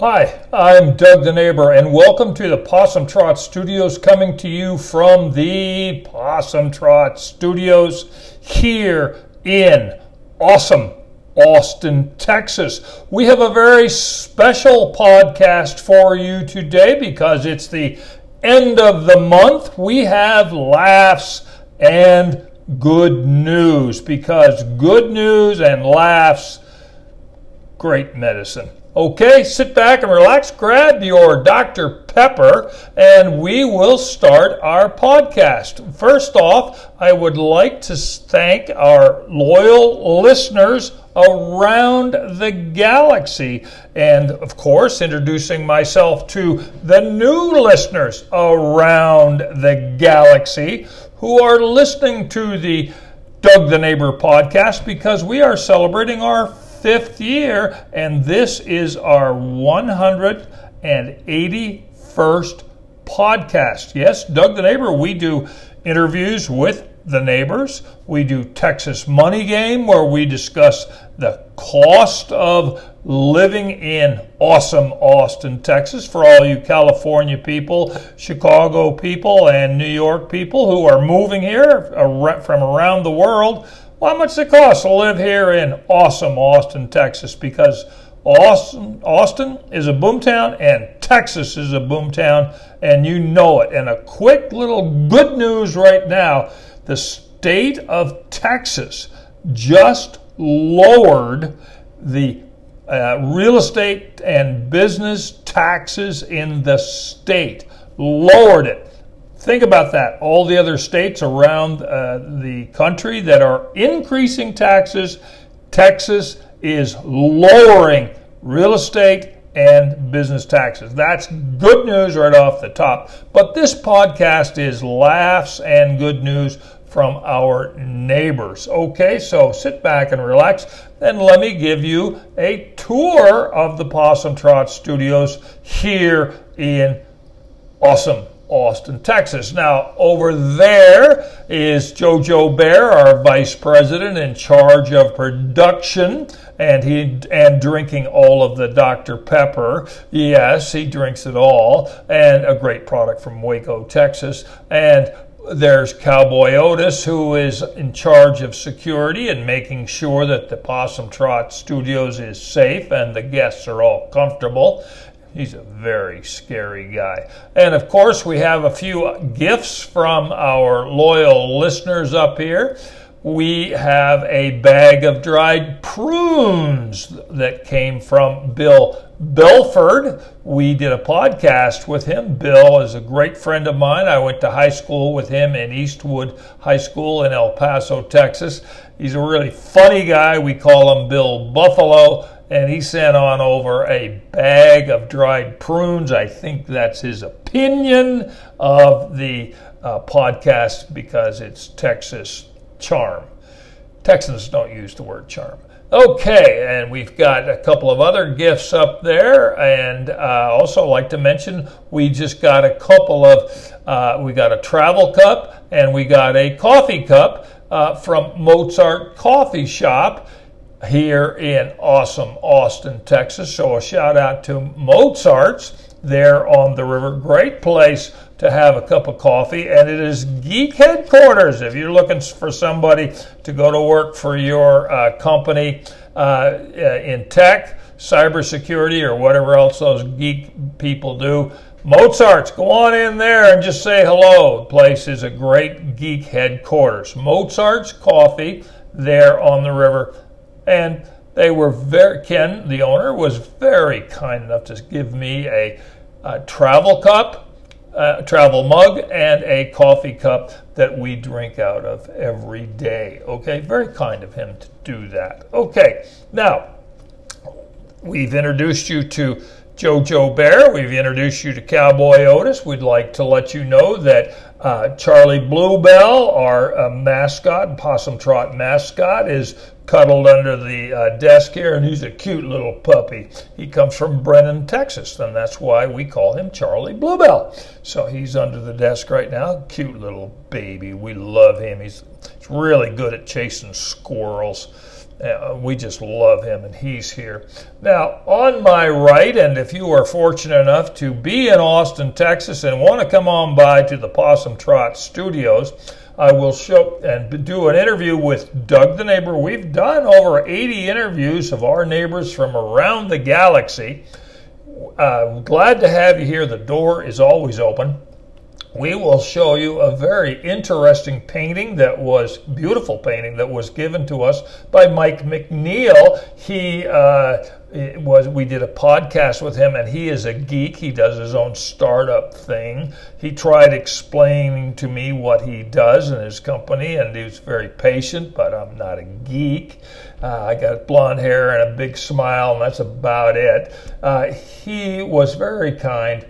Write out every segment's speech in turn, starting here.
Hi, I'm Doug the Neighbor, and welcome to the Possum Trot Studios, coming to you from the Possum Trot Studios here in awesome Austin, Texas. We have a very special podcast for you today because it's the end of the month. We have laughs and good news because good news and laughs, great medicine. Okay, sit back and relax, grab your Dr. Pepper, and we will start our podcast. First off, I would like to thank our loyal listeners around the galaxy. And of course, introducing myself to the new listeners around the galaxy who are listening to the Doug the Neighbor podcast because we are celebrating our fifth year, and this is our 181st podcast. Yes, Doug the Neighbor, we do interviews with the neighbors. We do Texas Money Game, where we discuss the cost of living in awesome Austin, Texas, for all you California people, Chicago people, and New York people who are moving here from around the world. Well, how much it cost to live here in awesome Austin, Texas? Because Austin, Austin is a boomtown and Texas is a boomtown, and you know it. And a quick little good news right now the state of Texas just lowered the uh, real estate and business taxes in the state, lowered it. Think about that. All the other states around uh, the country that are increasing taxes, Texas is lowering real estate and business taxes. That's good news right off the top. But this podcast is laughs and good news from our neighbors. Okay, so sit back and relax, and let me give you a tour of the Possum Trot Studios here in awesome Austin, Texas. Now, over there is JoJo Bear, our vice president in charge of production, and he and drinking all of the Dr. Pepper. Yes, he drinks it all, and a great product from Waco, Texas. And there's Cowboy Otis, who is in charge of security and making sure that the Possum Trot Studios is safe and the guests are all comfortable. He's a very scary guy. And of course, we have a few gifts from our loyal listeners up here. We have a bag of dried prunes that came from Bill Belford. We did a podcast with him. Bill is a great friend of mine. I went to high school with him in Eastwood High School in El Paso, Texas. He's a really funny guy. We call him Bill Buffalo and he sent on over a bag of dried prunes. I think that's his opinion of the uh, podcast because it's Texas charm. Texans don't use the word charm. Okay, and we've got a couple of other gifts up there, and uh, also like to mention we just got a couple of uh, we got a travel cup and we got a coffee cup uh, from Mozart Coffee Shop here in awesome Austin, Texas. So a shout out to Mozart's there on the river. Great place to have a cup of coffee, and it is geek headquarters. If you're looking for somebody to go to work for your uh, company uh, in tech, cybersecurity, or whatever else those geek people do, Mozart's, go on in there and just say hello. The place is a great geek headquarters. Mozart's Coffee there on the river and they were very, Ken, the owner, was very kind enough to give me a, a travel cup, a travel mug, and a coffee cup that we drink out of every day. Okay, very kind of him to do that. Okay, now we've introduced you to JoJo Bear. We've introduced you to Cowboy Otis. We'd like to let you know that uh, Charlie Bluebell, our uh, mascot, Possum Trot mascot, is cuddled under the uh, desk here, and he's a cute little puppy. He comes from Brenham, Texas, and that's why we call him Charlie Bluebell. So he's under the desk right now. Cute little baby. We love him. He's, he's really good at chasing squirrels. Uh, we just love him, and he's here. Now, on my right, and if you are fortunate enough to be in Austin, Texas, and want to come on by to the Possum Trot Studios, I will show and do an interview with Doug the neighbor. We've done over 80 interviews of our neighbors from around the galaxy. Uh, glad to have you here. The door is always open we will show you a very interesting painting that was beautiful painting that was given to us by Mike McNeil. He uh, was we did a podcast with him, and he is a geek. He does his own startup thing. He tried explaining to me what he does in his company, and he was very patient. But I'm not a geek. Uh, I got blonde hair and a big smile, and that's about it. Uh, he was very kind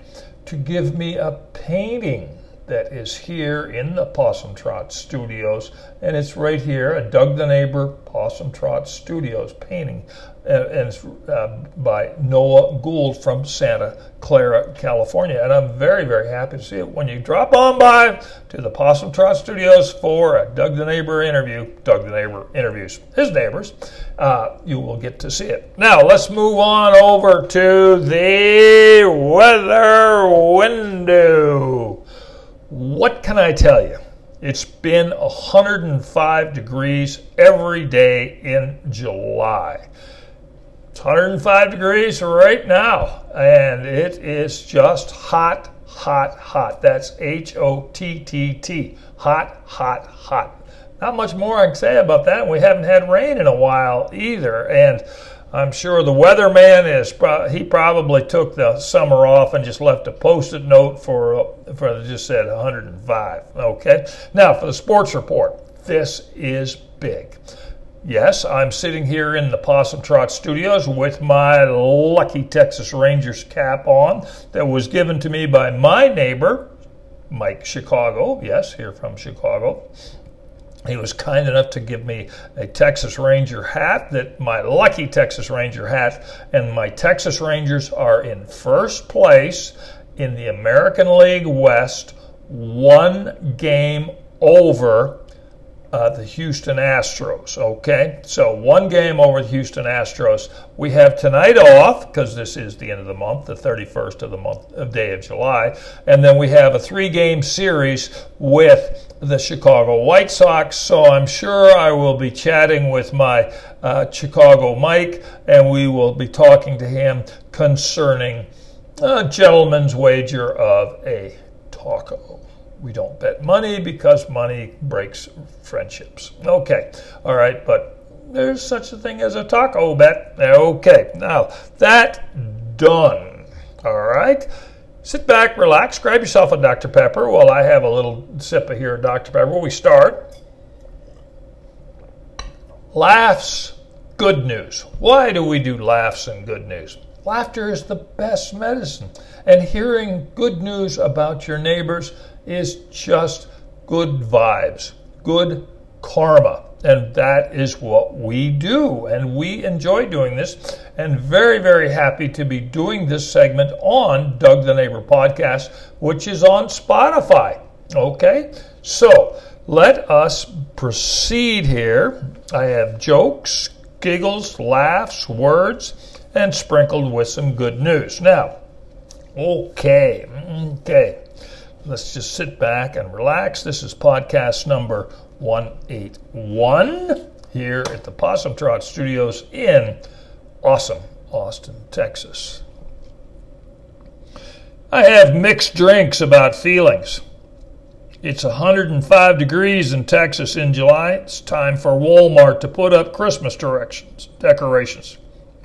to give me a painting that is here in the Possum Trot Studios, and it's right here at Doug the Neighbor Possum Trot Studios painting, and it's uh, by Noah Gould from Santa Clara, California. And I'm very, very happy to see it when you drop on by to the Possum Trot Studios for a Doug the Neighbor interview. Doug the Neighbor interviews his neighbors. Uh, you will get to see it. Now let's move on over to the weather window. What can I tell you? It's been 105 degrees every day in July. It's 105 degrees right now, and it is just hot, hot, hot. That's H O T T T. Hot, hot, hot. Not much more I can say about that. We haven't had rain in a while either. And I'm sure the weatherman is he probably took the summer off and just left a post-it note for for just said 105. Okay. Now for the sports report, this is big. Yes, I'm sitting here in the Possum Trot Studios with my lucky Texas Rangers cap on that was given to me by my neighbor, Mike Chicago. Yes, here from Chicago. He was kind enough to give me a Texas Ranger hat, that my lucky Texas Ranger hat, and my Texas Rangers are in first place in the American League West, one game over uh, the Houston Astros. Okay, so one game over the Houston Astros. We have tonight off because this is the end of the month, the 31st of the month of day of July, and then we have a three-game series with the Chicago White Sox. So I'm sure I will be chatting with my uh, Chicago Mike, and we will be talking to him concerning a gentleman's wager of a taco. We don't bet money because money breaks friendships. Okay, all right, but there's such a thing as a taco bet. Okay, now that done. All right, sit back, relax, grab yourself a Dr. Pepper while I have a little sip of here Dr. Pepper. We start. Laughs, good news. Why do we do laughs and good news? Laughter is the best medicine. And hearing good news about your neighbors is just good vibes, good karma. And that is what we do. And we enjoy doing this. And very, very happy to be doing this segment on Doug the Neighbor podcast, which is on Spotify. Okay? So let us proceed here. I have jokes, giggles, laughs, words, and sprinkled with some good news. Now, okay, mm, okay. Let's just sit back and relax. This is podcast number 181 here at the Possum Trot Studios in awesome Austin, Texas. I have mixed drinks about feelings. It's 105 degrees in Texas in July. It's time for Walmart to put up Christmas directions, decorations,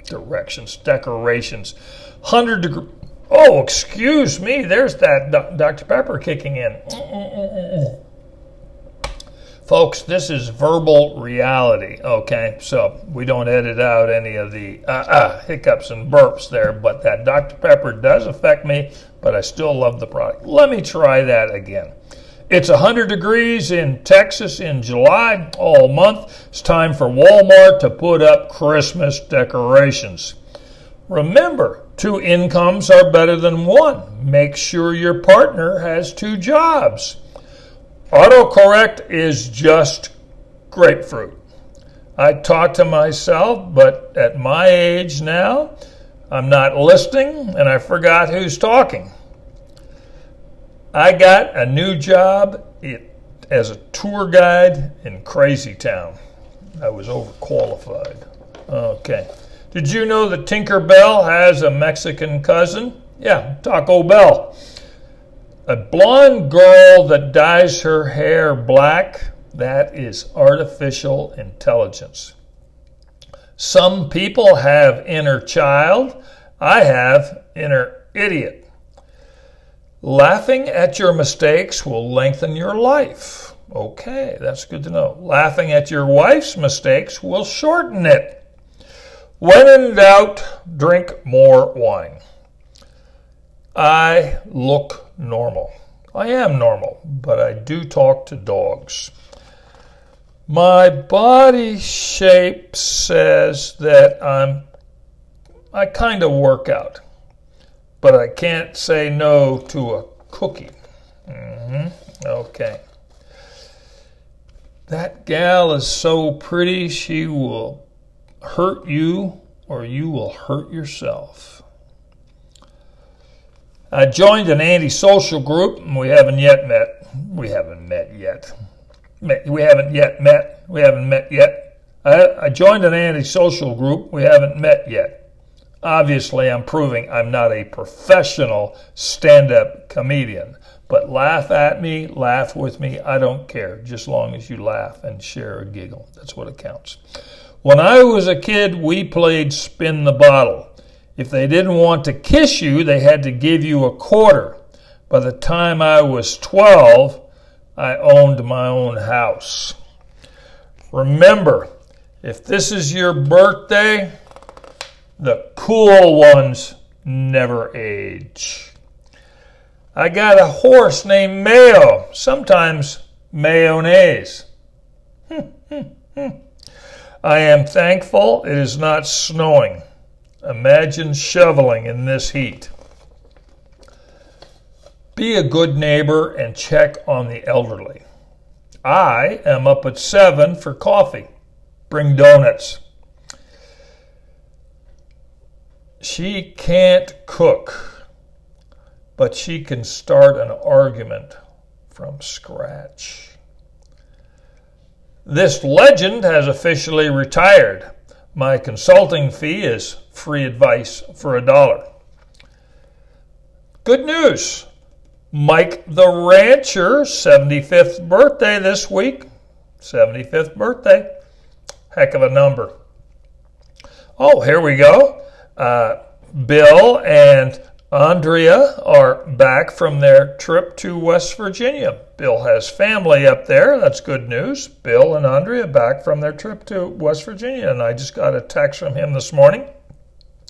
directions, decorations. 100 degrees Oh, excuse me. There's that Dr. Pepper kicking in. Folks, this is verbal reality, okay? So we don't edit out any of the uh, uh, hiccups and burps there, but that Dr. Pepper does affect me, but I still love the product. Let me try that again. It's 100 degrees in Texas in July all month. It's time for Walmart to put up Christmas decorations. Remember, two incomes are better than one. Make sure your partner has two jobs. Autocorrect is just grapefruit. I talk to myself, but at my age now, I'm not listening and I forgot who's talking. I got a new job as a tour guide in Crazy Town. I was overqualified. Okay. Did you know that Tinker Bell has a Mexican cousin? Yeah, Taco Bell. A blonde girl that dyes her hair black, that is artificial intelligence. Some people have inner child. I have inner idiot. Laughing at your mistakes will lengthen your life. Okay, that's good to know. Laughing at your wife's mistakes will shorten it. When in doubt, drink more wine. I look normal. I am normal, but I do talk to dogs. My body shape says that I'm I kind of work out, but I can't say no to a cookie. Mm-hmm. Okay. That gal is so pretty, she will hurt you or you will hurt yourself. I joined an antisocial group, and we haven't yet met. We haven't met yet. We haven't yet met. We haven't met yet. I, I joined an antisocial group. We haven't met yet. Obviously, I'm proving I'm not a professional stand up comedian. But laugh at me, laugh with me, I don't care, just long as you laugh and share a giggle. That's what it counts. When I was a kid, we played spin the bottle. If they didn't want to kiss you, they had to give you a quarter. By the time I was 12, I owned my own house. Remember, if this is your birthday, the cool ones never age. I got a horse named Mayo, sometimes mayonnaise. Hmm, hmm, hmm. I am thankful it is not snowing. Imagine shoveling in this heat. Be a good neighbor and check on the elderly. I am up at 7 for coffee. Bring donuts. She can't cook, but she can start an argument from scratch. This legend has officially retired. My consulting fee is free advice for a dollar. Good news Mike the Rancher, 75th birthday this week. 75th birthday. Heck of a number. Oh, here we go. Uh, Bill and Andrea are back from their trip to West Virginia. Bill has family up there. That's good news. Bill and Andrea back from their trip to West Virginia. And I just got a text from him this morning.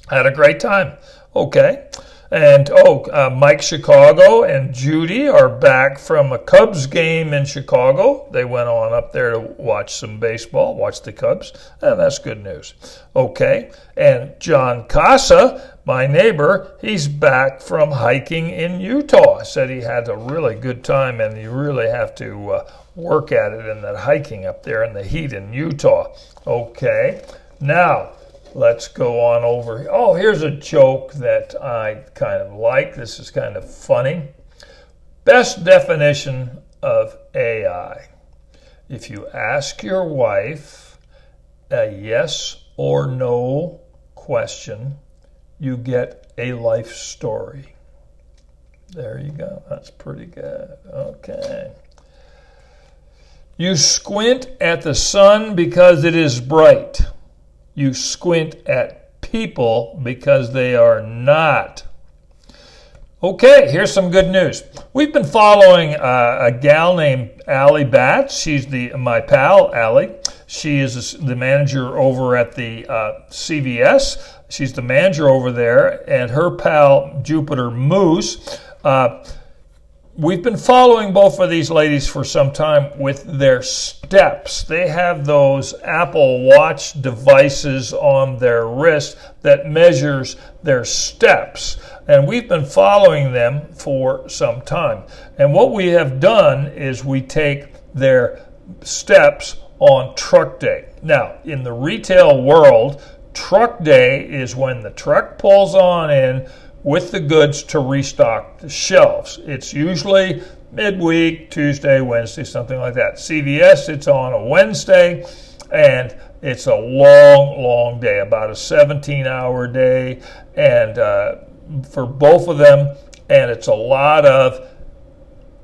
Had a great time. Okay. And oh, uh, Mike Chicago and Judy are back from a Cubs game in Chicago. They went on up there to watch some baseball, watch the Cubs, and that's good news. Okay. And John Casa, my neighbor, he's back from hiking in Utah. Said he had a really good time, and you really have to uh, work at it in that hiking up there in the heat in Utah. Okay. Now, let's go on over. Oh, here's a joke that I kind of like. This is kind of funny. Best definition of AI. If you ask your wife a yes or no question, you get a life story. There you go. That's pretty good. Okay. You squint at the sun because it is bright you squint at people because they are not. Okay, here's some good news. We've been following uh, a gal named Allie Batts. She's the my pal, Allie. She is the manager over at the uh, CVS. She's the manager over there, and her pal Jupiter Moose. Uh, We've been following both of these ladies for some time with their steps. They have those Apple Watch devices on their wrist that measures their steps. And we've been following them for some time. And what we have done is we take their steps on truck day. Now, in the retail world, truck day is when the truck pulls on in with the goods to restock the shelves. It's usually midweek, Tuesday, Wednesday, something like that. CVS, it's on a Wednesday, and it's a long, long day, about a 17 hour day, and uh, for both of them, and it's a lot of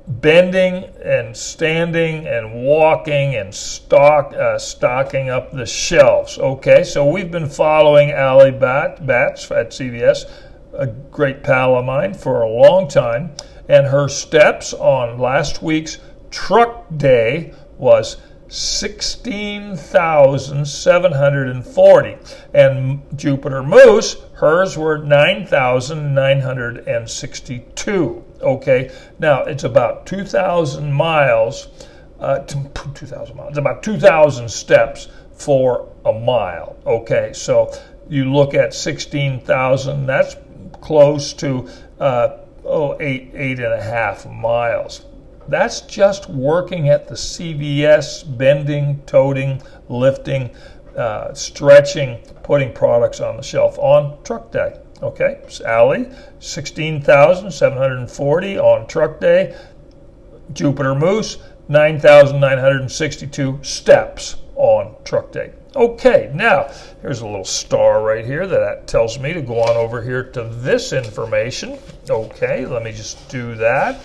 bending and standing and walking and stock uh, stocking up the shelves. Okay, so we've been following Allie Bat, Bats at CVS, a great pal of mine for a long time, and her steps on last week's truck day was 16,740. And Jupiter Moose, hers were 9,962. Okay, now it's about 2,000 miles, uh, 2,000 miles, about 2,000 steps for a mile. Okay, so you look at 16,000, that's close to uh, oh, eight, eight and a half miles. That's just working at the CVS, bending, toting, lifting, uh, stretching, putting products on the shelf on truck day. Okay, Sally, 16,740 on truck day. Jupiter Moose, 9,962 steps on truck day. Okay, now here's a little star right here that tells me to go on over here to this information. Okay, let me just do that.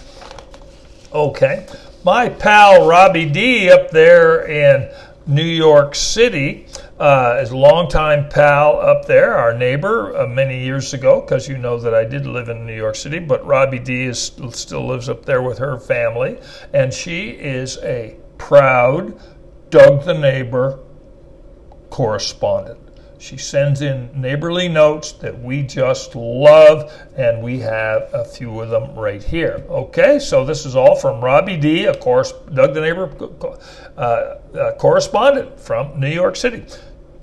Okay. My pal Robbie D up there in New York City uh, is a longtime pal up there, our neighbor uh, many years ago, because you know that I did live in New York City, but Robbie D is, still lives up there with her family, and she is a proud Doug the Neighbor correspondent. She sends in neighborly notes that we just love, and we have a few of them right here. Okay, so this is all from Robbie D, of course, Doug the neighbor uh, uh, correspondent from New York City.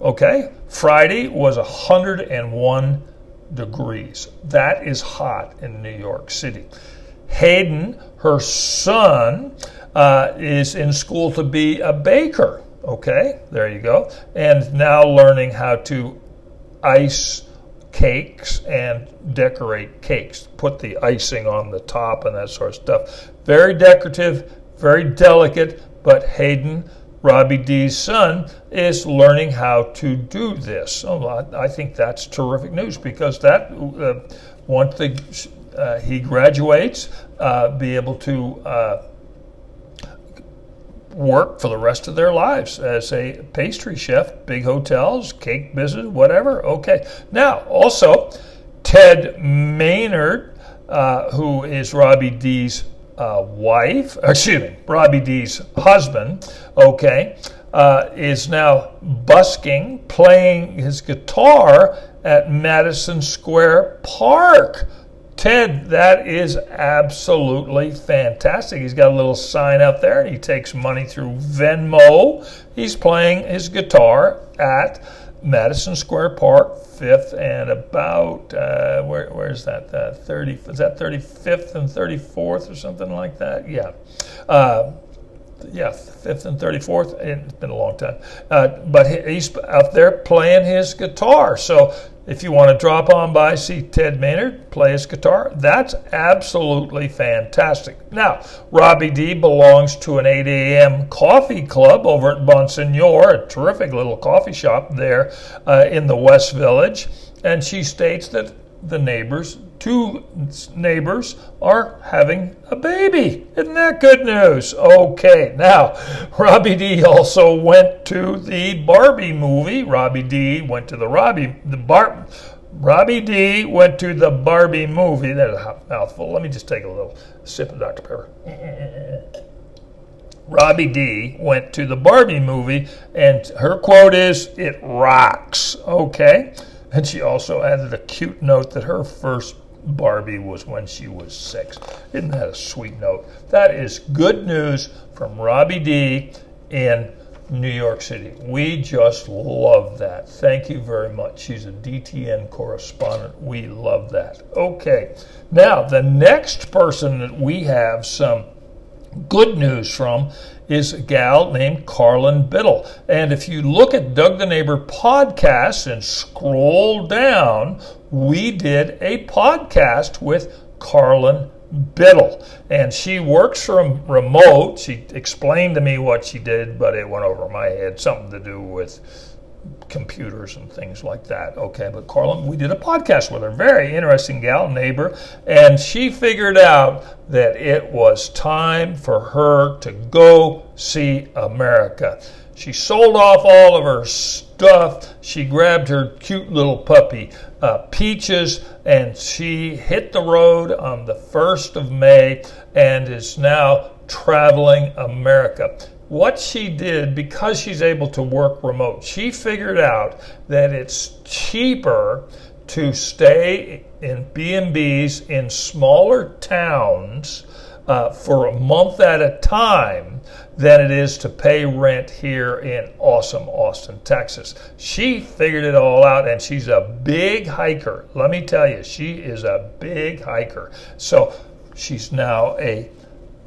Okay, Friday was 101 degrees. That is hot in New York City. Hayden, her son, uh, is in school to be a baker. Okay, there you go. And now learning how to ice cakes and decorate cakes, put the icing on the top and that sort of stuff. Very decorative, very delicate, but Hayden, Robbie D's son, is learning how to do this. Oh, I think that's terrific news because that uh, once the, uh, he graduates, uh, be able to uh, work for the rest of their lives as a pastry chef, big hotels, cake business, whatever. Okay. Now, also, Ted Maynard, uh, who is Robbie D's uh, wife, excuse me, Robbie D's husband, okay, uh, is now busking, playing his guitar at Madison Square Park. Ted, that is absolutely fantastic. He's got a little sign up there and he takes money through Venmo. He's playing his guitar at Madison Square Park, 5th and about, uh, where, where's that? Uh, 30, is that 35th and 34th or something like that? Yeah. Uh, yeah, 5th and 34th. It's been a long time. Uh, but he's out there playing his guitar. So if you want to drop on by, see Ted Maynard play his guitar, that's absolutely fantastic. Now, Robbie D belongs to an 8 a.m. coffee club over at Bonsignour, a terrific little coffee shop there uh, in the West Village. And she states that the neighbors, two neighbors, are having a baby. Isn't that good news? Okay, now, Robbie D also went to the Barbie movie. Robbie D went to the Robbie, the Bar. Robbie D went to the Barbie movie. There's a mouthful. Let me just take a little sip of Dr. Pepper. Robbie D went to the Barbie movie, and her quote is, It rocks. Okay. And she also added a cute note that her first Barbie was when she was six. Isn't that a sweet note? That is good news from Robbie D in New York City. We just love that. Thank you very much. She's a DTN correspondent. We love that. Okay, now the next person that we have some good news from is a gal named Carlin Biddle. And if you look at Doug the Neighbor podcast and scroll down, we did a podcast with Carlin Biddle. And she works from remote. She explained to me what she did, but it went over my head. Something to do with computers and things like that. Okay, but Carlin, we did a podcast with her. Very interesting gal, neighbor. And she figured out that it was time for her to go see America. She sold off all of her stuff. She grabbed her cute little puppy, uh, Peaches, and she hit the road on the 1st of May and is now traveling America. What she did, because she's able to work remote, she figured out that it's cheaper to stay in B&Bs in smaller towns uh, for a month at a time than it is to pay rent here in awesome Austin, Texas. She figured it all out and she's a big hiker. Let me tell you, she is a big hiker. So she's now a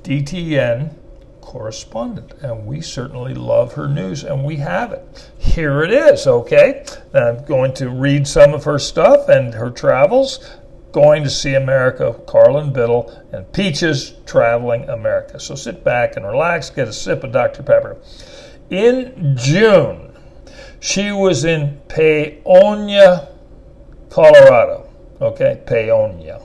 DTN correspondent, and we certainly love her news, and we have it. Here it is, okay? I'm going to read some of her stuff and her travels going to see America, Carlin Biddle, and Peaches traveling America. So sit back and relax, get a sip of Dr. Pepper. In June, she was in Paonia, Colorado. Okay, Paonia.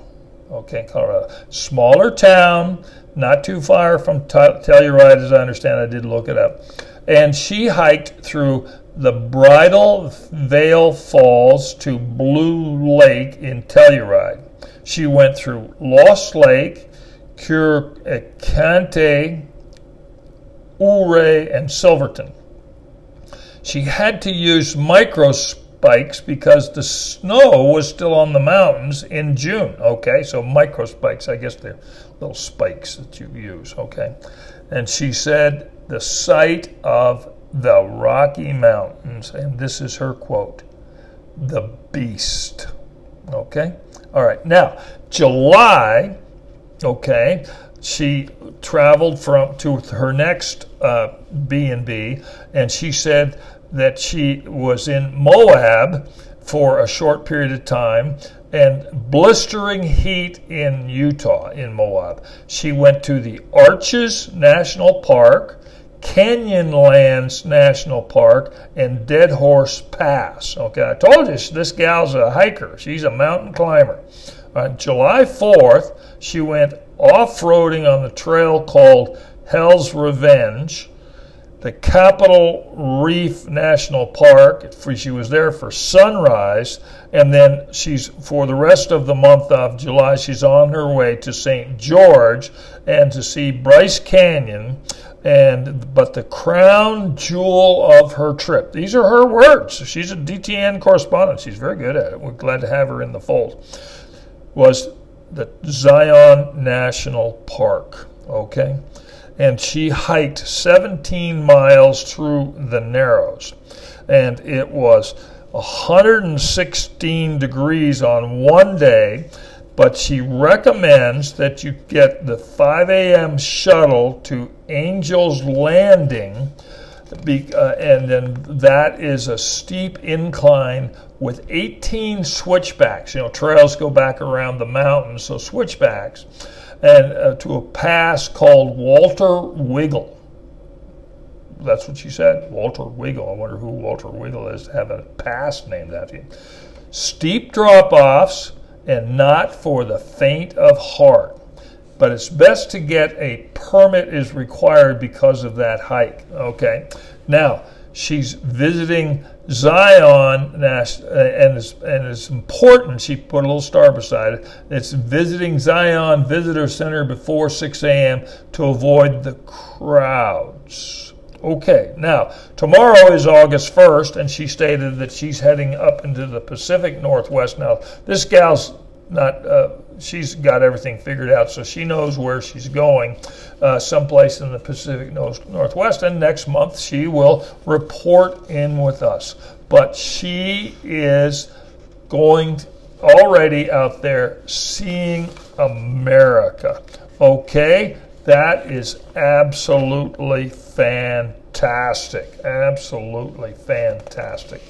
Okay, Colorado. Smaller town, not too far from Telluride, as I understand. I did look it up. And she hiked through the Bridal Veil Falls to Blue Lake in Telluride. She went through Lost Lake, Curecanti, Ouray, and Silverton. She had to use micro spikes because the snow was still on the mountains in June. Okay, so micro spikes, I guess they're little spikes that you use. Okay, and she said the sight of the Rocky Mountains, and this is her quote the beast. Okay? All right. Now, July, okay, she traveled from to her next uh, B&B and she said that she was in Moab for a short period of time and blistering heat in Utah in Moab. She went to the Arches National Park Canyonlands National Park and Dead Horse Pass. Okay, I told you this gal's a hiker. She's a mountain climber. On July 4th, she went off roading on the trail called Hell's Revenge, the Capitol Reef National Park. She was there for sunrise, and then she's for the rest of the month of July, she's on her way to St. George and to see Bryce Canyon and but the crown jewel of her trip. These are her words. She's a dtn correspondent. She's very good at it. We're glad to have her in the fold. Was the zion national park okay? And she hiked 17 miles through the narrows. And it was 116 degrees on one day but she recommends that you get the 5 a.m. shuttle to Angel's Landing, uh, and then that is a steep incline with 18 switchbacks. You know, trails go back around the mountain, so switchbacks, and uh, to a pass called Walter Wiggle. That's what she said, Walter Wiggle. I wonder who Walter Wiggle is to have a pass named after him. Steep drop offs and not for the faint of heart. But it's best to get a permit is required because of that hike. Okay. Now she's visiting Zion, uh, and it's, and it's important. She put a little star beside it. It's visiting Zion Visitor Center before 6 a.m. to avoid the crowds. Okay, now tomorrow is August 1st, and she stated that she's heading up into the Pacific Northwest. Now, this gal's not, uh, she's got everything figured out, so she knows where she's going, uh, someplace in the Pacific Northwest, and next month she will report in with us. But she is going already out there seeing America. Okay? That is absolutely fantastic. Absolutely fantastic.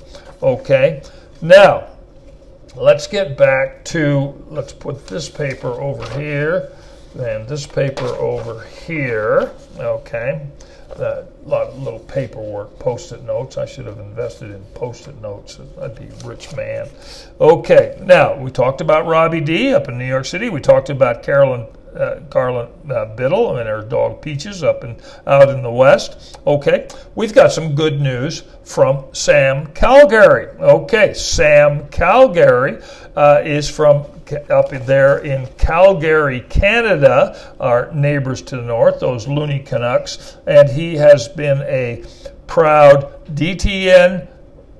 Okay, now let's get back to, let's put this paper over here, and this paper over here. Okay, a lot of little paperwork, post-it notes. I should have invested in post-it notes. I'd be a rich man. Okay, now we talked about Robbie D up in New York City. We talked about Carolyn uh, uh, Biddle and her dog Peaches up and out in the west. Okay, we've got some good news from Sam Calgary. Okay, Sam Calgary uh, is from up there in Calgary, Canada, our neighbors to the north, those loony Canucks, and he has been a proud DTN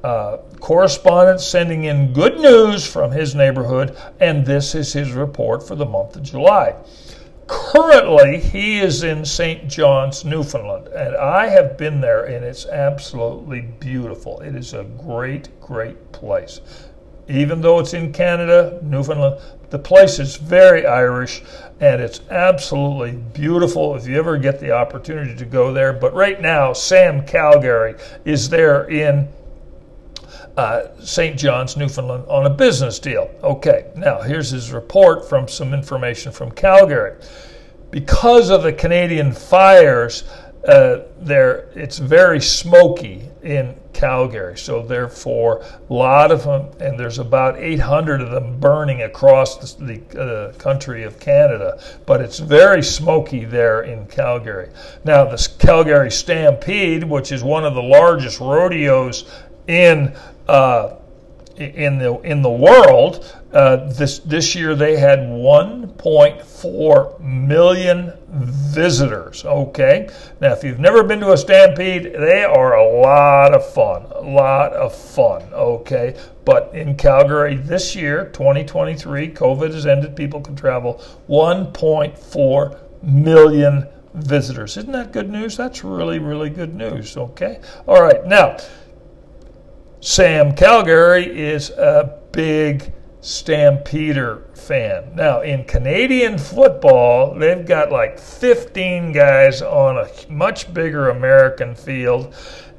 uh, correspondent sending in good news from his neighborhood, and this is his report for the month of July. Currently, he is in St. John's, Newfoundland, and I have been there, and it's absolutely beautiful. It is a great, great place. Even though it's in Canada, Newfoundland, the place is very Irish and it's absolutely beautiful if you ever get the opportunity to go there. But right now, Sam Calgary is there in uh, St. John's, Newfoundland, on a business deal. Okay, now here's his report from some information from Calgary. Because of the Canadian fires, uh, there it's very smoky in Calgary. So therefore, a lot of them, and there's about 800 of them burning across the, the uh, country of Canada. But it's very smoky there in Calgary. Now, the Calgary Stampede, which is one of the largest rodeos in uh, in the in the world. Uh, this this year they had 1.4 million visitors. Okay, now if you've never been to a stampede, they are a lot of fun, a lot of fun. Okay, but in Calgary this year, 2023, COVID has ended. People can travel. 1.4 million visitors. Isn't that good news? That's really really good news. Okay, all right now. Sam Calgary is a big Stampeder fan. Now, in Canadian football, they've got like 15 guys on a much bigger American field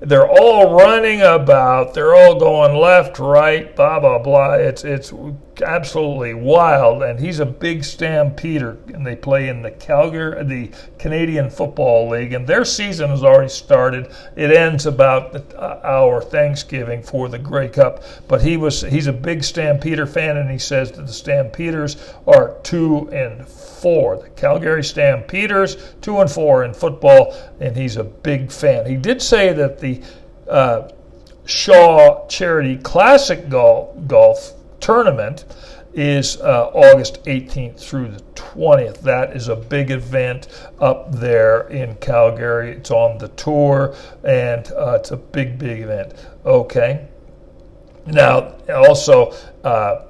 they're all running about. They're all going left, right, blah blah blah. It's it's absolutely wild. And he's a big stampeder, and they play in the Calgary, the Canadian Football League, and their season has already started. It ends about uh, our Thanksgiving for the Grey Cup. But he was he's a big Stampeder fan, and he says that the Stampeders are two and four. The Calgary Stampeders, two and four in football, and he's a big fan. He did say that the uh, Shaw Charity Classic Golf, golf Tournament is uh, August 18th through the 20th. That is a big event up there in Calgary. It's on the tour, and uh, it's a big, big event. Okay. Now, also, uh,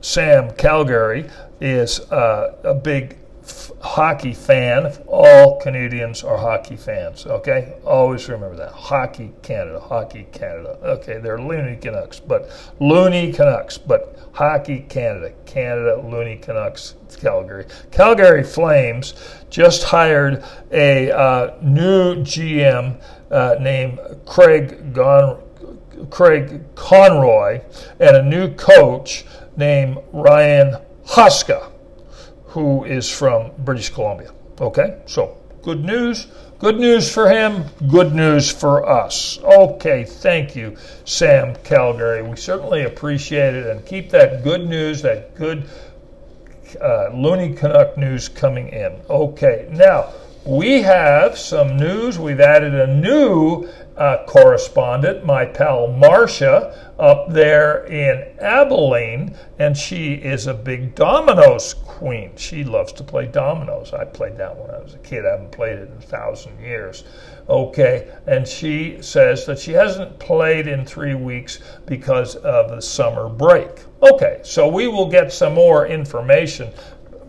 Sam Calgary is uh, a big f- hockey fan. All Canadians are hockey fans. Okay, always remember that. Hockey Canada, Hockey Canada. Okay, they're Looney Canucks, but Looney Canucks, but Hockey Canada, Canada Looney Canucks, Calgary. Calgary Flames just hired a uh, new GM uh, named Craig Gon- Craig Conroy and a new coach named Ryan Huska, who is from British Columbia. Okay, so good news. Good news for him, good news for us. Okay, thank you, Sam Calgary. We certainly appreciate it and keep that good news, that good uh, Looney Canuck news coming in. Okay, now we have some news. We've added a new uh, correspondent, my pal Marcia, up there in Abilene, and she is a big dominoes queen. She loves to play dominoes. I played that when I was a kid. I haven't played it in a thousand years. Okay, and she says that she hasn't played in three weeks because of the summer break. Okay, so we will get some more information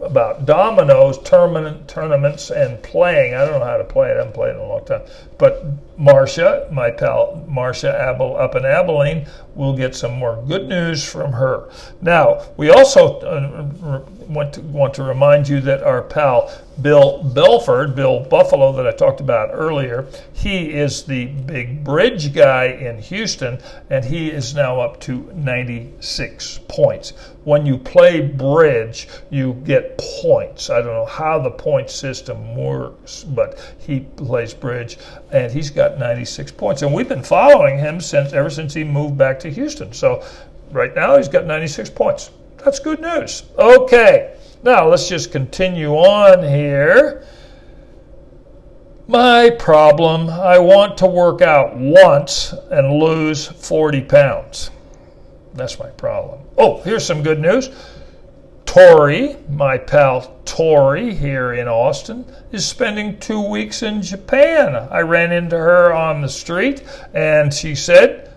about dominoes, tournament, tournaments, and playing. I don't know how to play it. I haven't played it in a long time. But Marcia, my pal Marcia Abel up in Abilene, we'll get some more good news from her. Now, we also uh, want to, want to remind you that our pal Bill Belford, Bill Buffalo, that I talked about earlier, he is the big bridge guy in Houston, and he is now up to 96 points. When you play bridge, you get points. I don't know how the point system works, but he plays bridge, and he's got 96 points. And we've been following him since ever since he moved back to Houston. So right now he's got 96 points. That's good news. Okay. Now let's just continue on here. My problem I want to work out once and lose 40 pounds. That's my problem. Oh, here's some good news. Tori, my pal Tori here in Austin, is spending two weeks in Japan. I ran into her on the street and she said,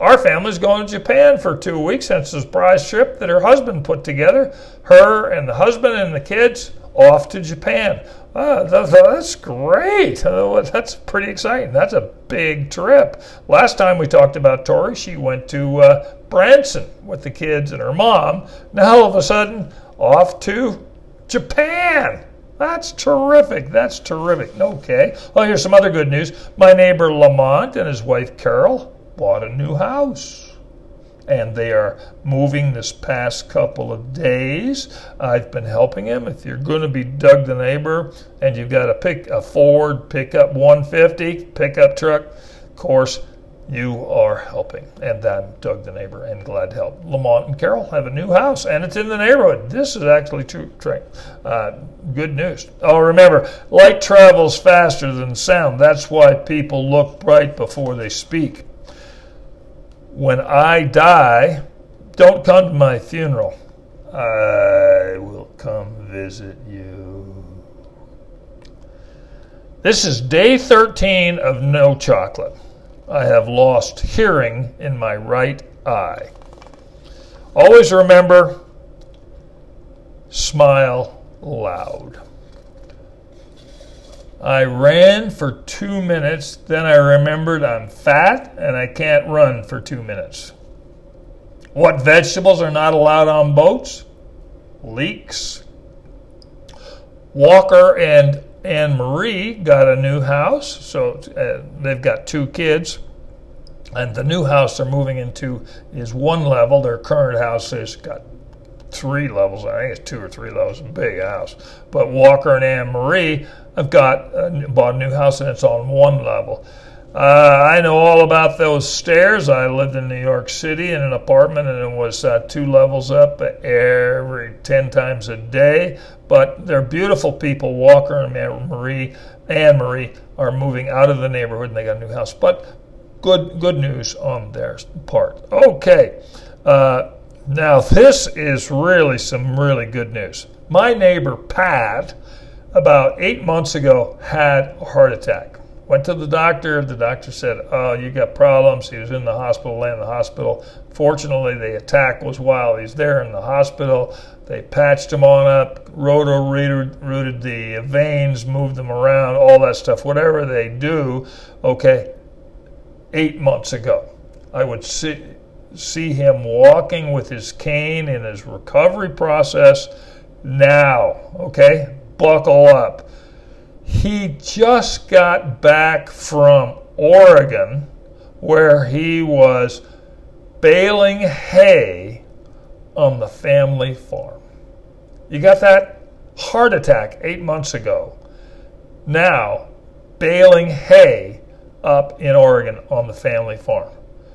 our family's going to Japan for two weeks. It's a surprise trip that her husband put together. Her and the husband and the kids off to Japan. Uh, that's great. Uh, that's pretty exciting. That's a big trip. Last time we talked about Tori, she went to uh, Branson with the kids and her mom. Now all of a sudden, off to Japan. That's terrific. That's terrific. Okay. Oh, here's some other good news. My neighbor Lamont and his wife Carol bought a new house. And they are moving this past couple of days. I've been helping him. If you're going to be Doug the neighbor and you've got a pick a Ford pickup 150 pickup truck, of course, you are helping. And I'm Doug the neighbor and glad to help. Lamont and Carol have a new house and it's in the neighborhood. This is actually true. Uh, good news. Oh, remember, light travels faster than sound. That's why people look right before they speak when I die, don't come to my funeral. I will come visit you. This is day 13 of no chocolate. I have lost hearing in my right eye. Always remember smile loud. I ran for two minutes, then I remembered I'm fat and I can't run for two minutes. What vegetables are not allowed on boats? Leeks. Walker and Anne Marie got a new house, so uh, they've got two kids. And the new house they're moving into is one level. Their current house has got three levels. I think it's two or three levels. a Big house. But Walker and Anne Marie have got uh, bought a new house and it's on one level. Uh, I know all about those stairs. I lived in New York City in an apartment and it was uh, two levels up every 10 times a day. But they're beautiful people. Walker and Marie, Anne Marie, are moving out of the neighborhood and they got a new house. But good, good news on their part. Okay. Uh, now, this is really some really good news. My neighbor, Pat, about eight months ago had a heart attack. Went to the doctor. The doctor said, Oh, you got problems. He was in the hospital, laying in the hospital. Fortunately, the attack was while he's there in the hospital. They patched him on up, roto rooted the veins, moved them around, all that stuff, whatever they do. Okay, eight months ago. I would see, see him walking with his cane in his recovery process now. Okay, buckle up. He just got back from Oregon where he was baling hay on the family farm. You got that? Heart attack eight months ago. Now, baling hay up in Oregon on the family farm.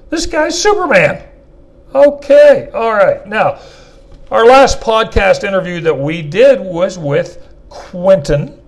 This guy's Superman. Okay, all right. Now, our last podcast interview that we did was with Quentin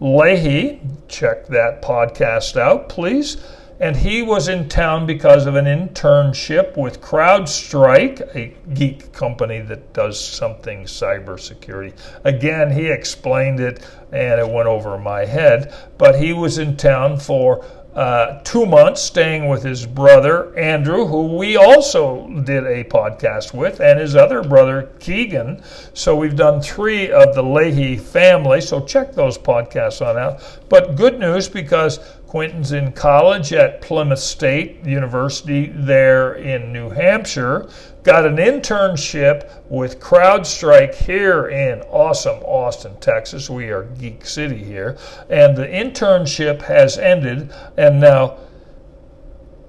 Leahy. Check that podcast out, please. And he was in town because of an internship with CrowdStrike, a geek company that does something cybersecurity. Again, he explained it and it went over my head, but he was in town for uh, two months staying with his brother Andrew, who we also did a podcast with, and his other brother Keegan. So we've done three of the Leahy family. So check those podcasts on out. But good news because Quentin's in college at Plymouth State University there in New Hampshire. Got an internship with CrowdStrike here in awesome Austin, Texas. We are Geek City here. And the internship has ended, and now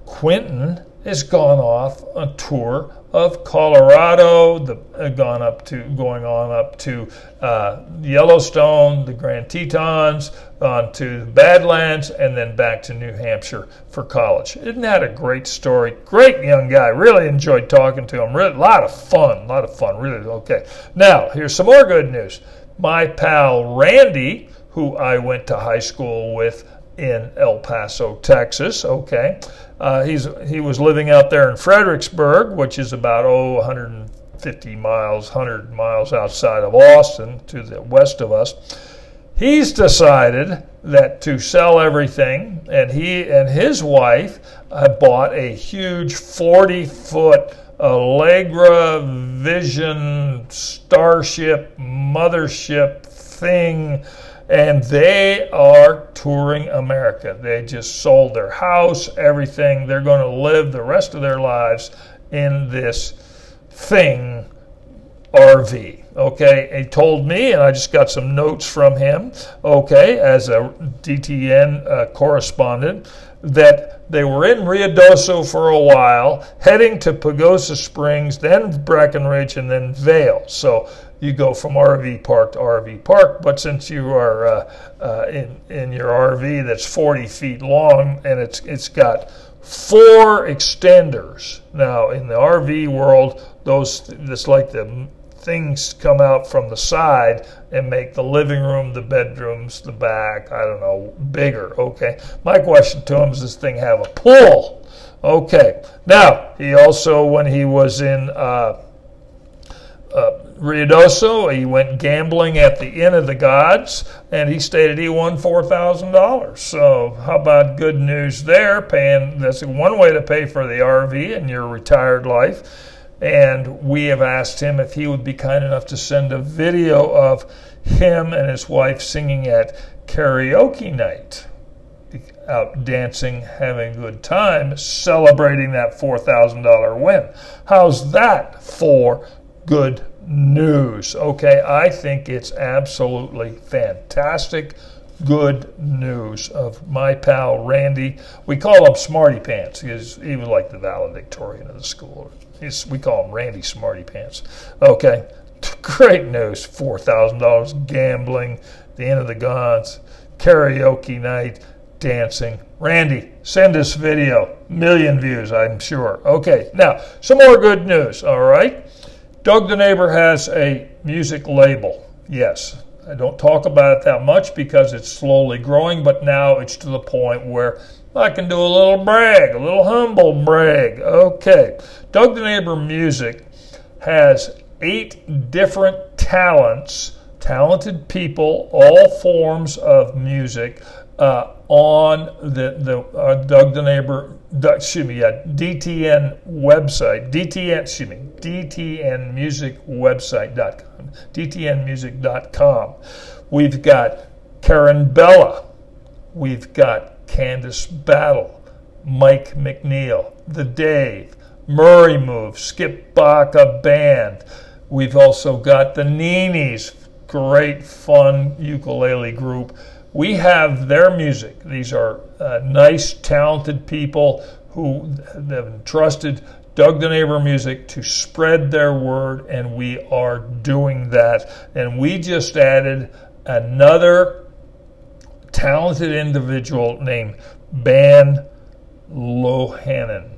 Quentin has gone off on tour of Colorado, the, uh, gone up to going on up to uh, Yellowstone, the Grand Tetons, on to the Badlands, and then back to New Hampshire for college. Isn't that a great story? Great young guy. Really enjoyed talking to him. Really, a lot of fun. A lot of fun. Really okay. Now here's some more good news. My pal Randy, who I went to high school with in El Paso, Texas. Okay, uh, he's he was living out there in Fredericksburg, which is about oh 150 miles, 100 miles outside of Austin, to the west of us. He's decided that to sell everything, and he and his wife have bought a huge 40 foot Allegra Vision Starship mothership thing and they are touring America. They just sold their house, everything. They're going to live the rest of their lives in this thing, RV. Okay, he told me, and I just got some notes from him, okay, as a DTN uh, correspondent, that they were in Ruidoso for a while, heading to Pagosa Springs, then Breckenridge, and then Vail. So you go from RV park to RV park. But since you are uh, uh, in in your RV that's 40 feet long and it's it's got four extenders. Now in the RV world, those that's like the things come out from the side and make the living room, the bedrooms, the back, I don't know, bigger. Okay. My question to him is this thing have a pool? Okay. Now, he also, when he was in uh, uh, Ruidoso. He went gambling at the Inn of the Gods, and he stated he won four thousand dollars. So, how about good news there? Paying that's one way to pay for the RV in your retired life. And we have asked him if he would be kind enough to send a video of him and his wife singing at karaoke night out dancing, having a good time, celebrating that $4,000 win. How's that for good news. Okay, I think it's absolutely fantastic good news of my pal Randy. We call him Smarty Pants. He was, he was like the valedictorian of the school. He's, we call him Randy Smarty Pants. Okay, great news. $4,000 gambling, the Inn of the Gods, karaoke night, dancing. Randy, send us video. Million views, I'm sure. Okay, now, some more good news, all right? Doug the Neighbor has a music label. Yes, I don't talk about it that much because it's slowly growing, but now it's to the point where I can do a little brag, a little humble brag. Okay, Doug the Neighbor Music has eight different talents, talented people, all forms of music uh, on the the uh, Doug the Neighbor, excuse me, yeah, DTN website, DTN, excuse me, DTNmusicwebsite.com, DTNmusic.com. We've got Karen Bella, we've got Candice Battle, Mike McNeil, The Dave, Murray Move, Skip Baca Band. We've also got the Neenies, great fun ukulele group we have their music. These are uh, nice, talented people who have entrusted Doug the Neighbor Music to spread their word, and we are doing that. And we just added another talented individual named Ban Lohannon.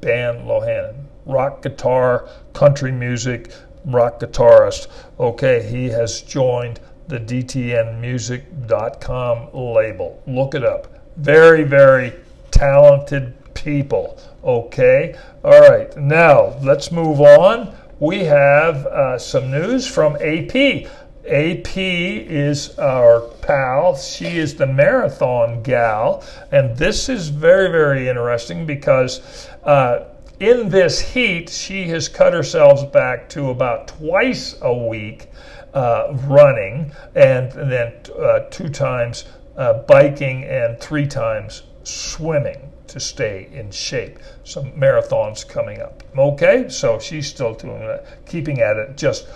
Ban Lohannon. Rock guitar, country music, rock guitarist. Okay, he has joined the DTNmusic.com label. Look it up. Very, very talented people. Okay? All right, now let's move on. We have uh, some news from AP. AP is our pal. She is the marathon gal. And this is very, very interesting because uh, in this heat, she has cut herself back to about twice a week uh, running, and, and then uh, two times uh, biking, and three times swimming to stay in shape. Some marathons coming up. Okay, so she's still doing that, keeping at it, just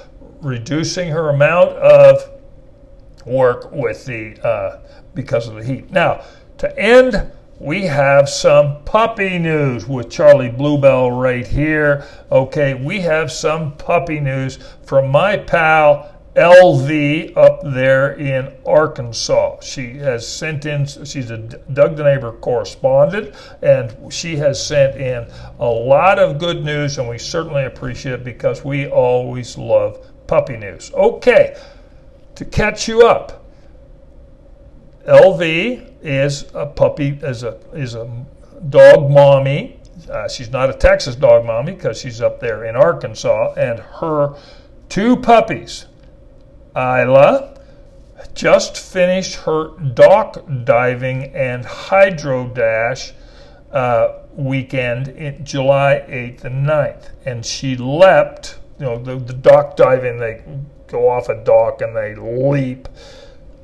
reducing her amount of work with the uh, because of the heat. Now, to end, we have some puppy news with Charlie Bluebell right here. Okay, we have some puppy news from my pal LV up there in Arkansas. She has sent in, she's a Doug the Neighbor correspondent, and she has sent in a lot of good news, and we certainly appreciate it because we always love puppy news. Okay, to catch you up, LV is a puppy, is a, is a dog mommy. Uh, she's not a Texas dog mommy because she's up there in Arkansas, and her two puppies Isla just finished her dock diving and hydro dash uh, weekend in July 8th and 9th. And she leapt, you know, the, the dock diving, they go off a dock and they leap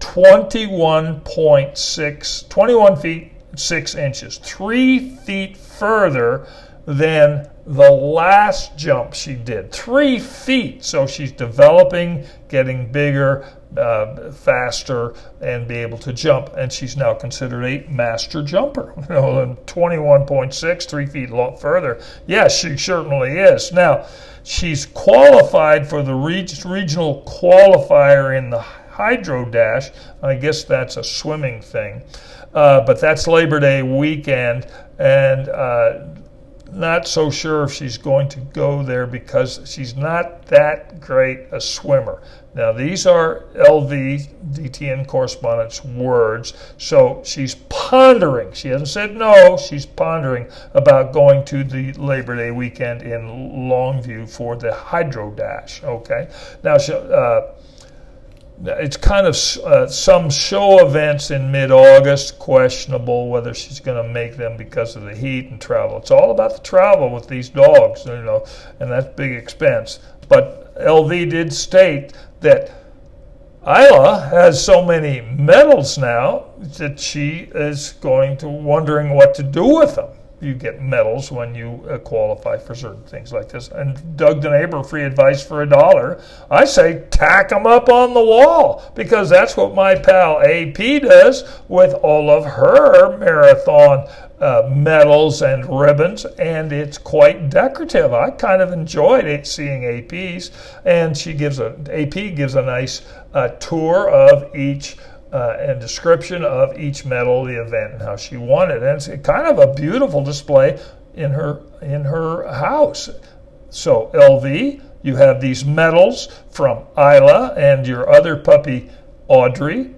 21.6, 21 feet 6 inches, three feet further than the last jump she did. Three feet. So she's developing, getting bigger, uh, faster, and be able to jump. And she's now considered a master jumper. You know, 21.6, three feet a lot further. Yes, she certainly is. Now, she's qualified for the regional qualifier in the hydro dash. I guess that's a swimming thing. Uh, but that's Labor Day weekend. And uh, not so sure if she's going to go there because she's not that great a swimmer. Now, these are LV DTN correspondent's words, so she's pondering. She hasn't said no, she's pondering about going to the Labor Day weekend in Longview for the Hydro Dash. Okay, now, uh, it's kind of uh, some show events in mid-August questionable whether she's going to make them because of the heat and travel. It's all about the travel with these dogs, you know, and that's big expense. But LV did state that Isla has so many medals now that she is going to wondering what to do with them you get medals when you uh, qualify for certain things like this. And Doug the neighbor, free advice for a dollar. I say tack them up on the wall because that's what my pal AP does with all of her marathon uh, medals and ribbons, and it's quite decorative. I kind of enjoyed it seeing AP's, and she gives a AP gives a nice uh, tour of each uh, and description of each medal, the event, and how she won it. And it's kind of a beautiful display in her in her house. So LV, you have these medals from Isla and your other puppy Audrey.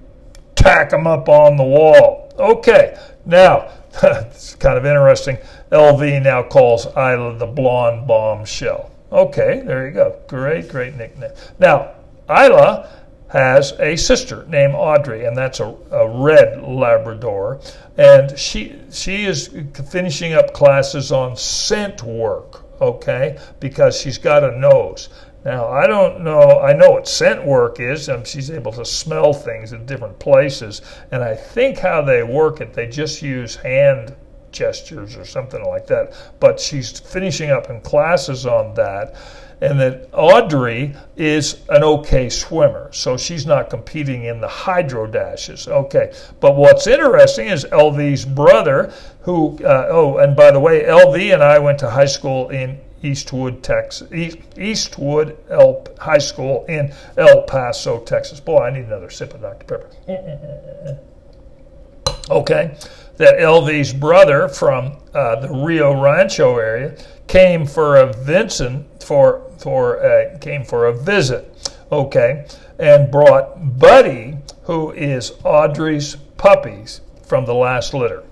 Tack them up on the wall. Okay, now it's kind of interesting. LV now calls Isla the blonde bombshell. Okay, there you go. Great, great nickname. Now, Isla has a sister named Audrey, and that's a, a red Labrador. And she she is finishing up classes on scent work, okay, because she's got a nose. Now, I don't know, I know what scent work is, and she's able to smell things in different places. And I think how they work it, they just use hand gestures or something like that. But she's finishing up in classes on that and that Audrey is an okay swimmer, so she's not competing in the hydro dashes. Okay, but what's interesting is LV's brother, who, uh, oh, and by the way, LV and I went to high school in Eastwood, Texas, Eastwood El, High School in El Paso, Texas. Boy, I need another sip of Dr. Pepper. Okay, that LV's brother from uh, the Rio Rancho area came for a Vincent for for a, came for a visit, okay, and brought Buddy, who is Audrey's puppies from the last litter.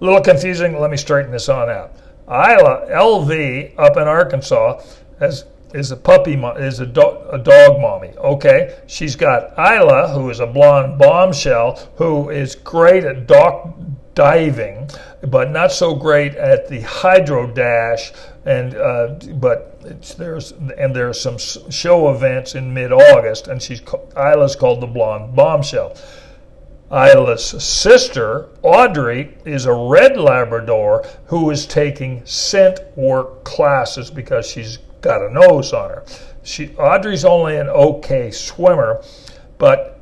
A little confusing. Let me straighten this on out. Isla LV up in Arkansas has is a puppy is a, do, a dog mommy. Okay, she's got Isla, who is a blonde bombshell, who is great at dock diving, but not so great at the hydro dash. And uh, but there's and there's some show events in mid-August, and she's Isla's called the Blonde Bombshell. Isla's sister, Audrey, is a red Labrador who is taking scent work classes because she's got a nose on her. She, Audrey's only an okay swimmer, but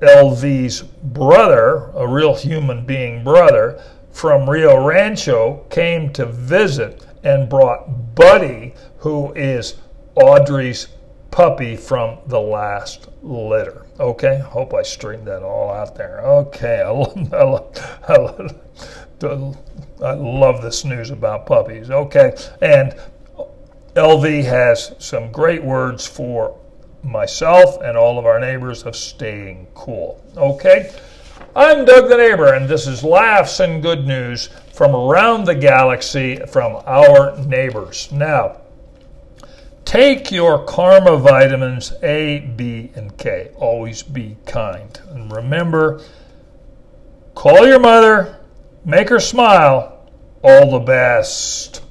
LV's brother, a real human being brother, from Rio Rancho came to visit and brought Buddy, who is Audrey's puppy from the last litter. Okay, hope I straightened that all out there. Okay, I love, I love, I love, I love this news about puppies. Okay, and LV has some great words for myself and all of our neighbors of staying cool. Okay, I'm Doug the Neighbor, and this is Laughs and Good News from around the galaxy from our neighbors. Now, Take your karma vitamins A, B, and K. Always be kind. And remember, call your mother, make her smile. All the best.